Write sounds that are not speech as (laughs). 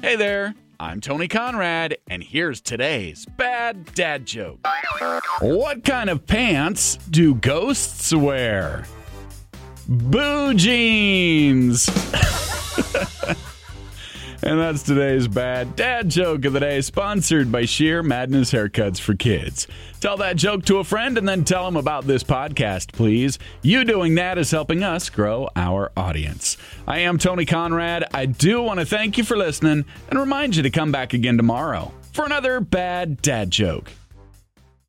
Hey there, I'm Tony Conrad, and here's today's bad dad joke. What kind of pants do ghosts wear? Boo jeans! (laughs) And that's today's bad dad joke of the day, sponsored by Shear Madness Haircuts for Kids. Tell that joke to a friend and then tell them about this podcast, please. You doing that is helping us grow our audience. I am Tony Conrad. I do want to thank you for listening and remind you to come back again tomorrow for another bad dad joke.